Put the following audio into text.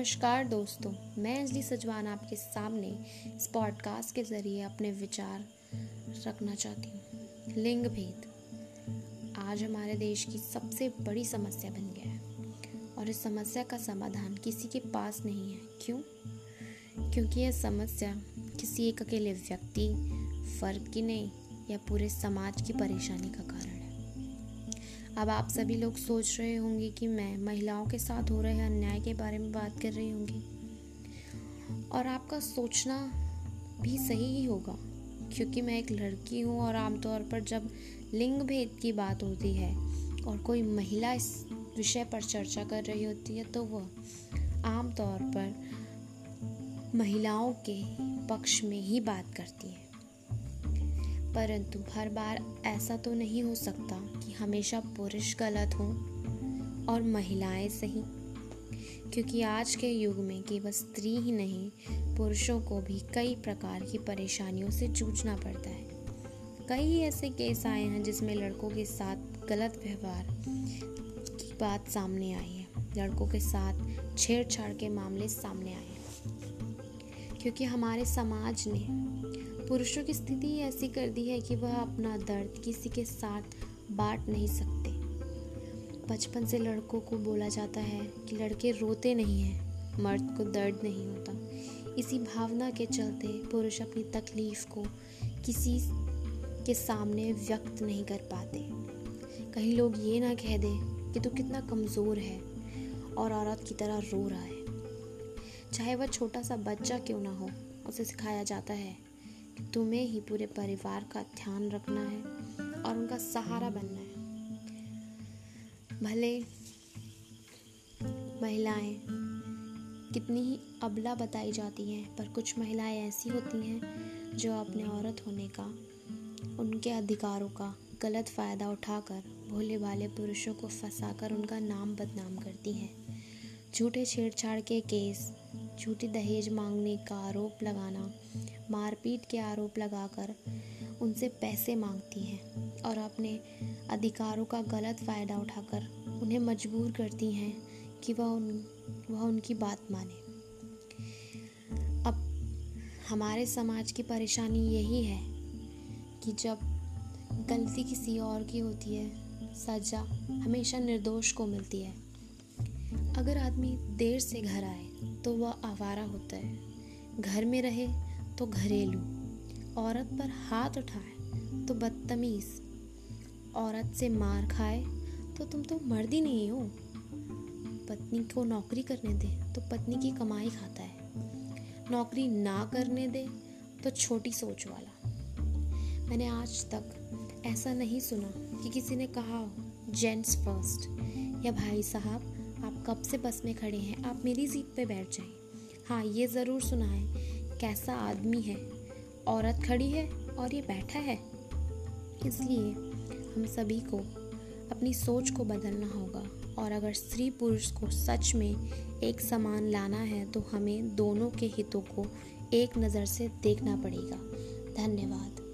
नमस्कार दोस्तों, मैं अंजलि सजवान आपके सामने इस पॉडकास्ट के ज़रिए अपने विचार रखना चाहती हूँ। लिंग भेद आज हमारे देश की सबसे बड़ी समस्या बन गया है और इस समस्या का समाधान किसी के पास नहीं है। क्यों? क्योंकि यह समस्या किसी एक अकेले व्यक्ति फर्द की नहीं, या पूरे समाज की परेशानी का कारण अब आप सभी लोग सोच रहे होंगे कि मैं महिलाओं के साथ हो रहे अन्याय के बारे में बात कर रही होंगी। और आपका सोचना भी सही ही होगा, क्योंकि मैं एक लड़की हूँ और आमतौर पर जब लिंग भेद की बात होती है और कोई महिला इस विषय पर चर्चा कर रही होती है तो वह आमतौर पर महिलाओं के पक्ष में ही बात करती है। परंतु हर बार ऐसा तो नहीं हो सकता कि हमेशा पुरुष गलत हों और महिलाएँ सही। क्योंकि आज के युग में केवल स्त्री ही नहीं, पुरुषों को भी कई प्रकार की परेशानियों से जूझना पड़ता है। कई ऐसे केस आए हैं जिसमें लड़कों के साथ गलत व्यवहार की बात सामने आई है। लड़कों के साथ छेड़छाड़ के मामले सामने आए क्योंकि हमारे समाज ने पुरुषों की स्थिति ऐसी कर दी है कि वह अपना दर्द किसी के साथ बांट नहीं सकते। बचपन से लड़कों को बोला जाता है कि लड़के रोते नहीं हैं, मर्द को दर्द नहीं होता। इसी भावना के चलते पुरुष अपनी तकलीफ़ को किसी के सामने व्यक्त नहीं कर पाते। कहीं लोग ये ना कह दें कि तू कितना कमज़ोर है और औरत की तरह रो रहा है। चाहे वह छोटा सा बच्चा क्यों ना हो, उसे सिखाया जाता है कि तुम्हें ही पूरे परिवार का ध्यान रखना है और उनका सहारा बनना है। भले महिलाएँ कितनी ही अबला बताई जाती हैं, पर कुछ महिलाएँ ऐसी होती हैं जो अपने औरत होने का, उनके अधिकारों का गलत फ़ायदा उठाकर भोले भाले पुरुषों को फंसाकर उनका नाम बदनाम करती हैं। झूठे छेड़छाड़ के केस झूठी दहेज मांगने का आरोप लगाना, मारपीट के आरोप लगाकर उनसे पैसे मांगती हैं और अपने अधिकारों का गलत फ़ायदा उठाकर उन्हें मजबूर करती हैं कि वह उन, वह उनकी बात माने। अब हमारे समाज की परेशानी यही है कि जब गलती किसी और की होती है, सजा हमेशा निर्दोष को मिलती है। अगर आदमी देर से घर आए तो वह आवारा होता है। घर में रहे तो घरेलू। औरत पर हाथ उठाए तो बदतमीज। औरत से मार खाए तो तुम तो मर्द ही नहीं हो। पत्नी को नौकरी करने दे तो पत्नी की कमाई खाता है। नौकरी ना करने दे तो छोटी सोच वाला। मैंने आज तक ऐसा नहीं सुना कि किसी ने कहा हो जेंट्स फ़र्स्ट या भाई साहब कब से बस में खड़े हैं? आप मेरी सीट पे बैठ जाएँ। हाँ ये ज़रूर सुना है। कैसा आदमी है? औरत खड़ी है और ये बैठा है। इसलिए हम सभी को अपनी सोच को बदलना होगा। और अगर स्त्री पुरुष को सच में एक समान लाना है तो हमें दोनों के हितों को एक नज़र से देखना पड़ेगा। धन्यवाद।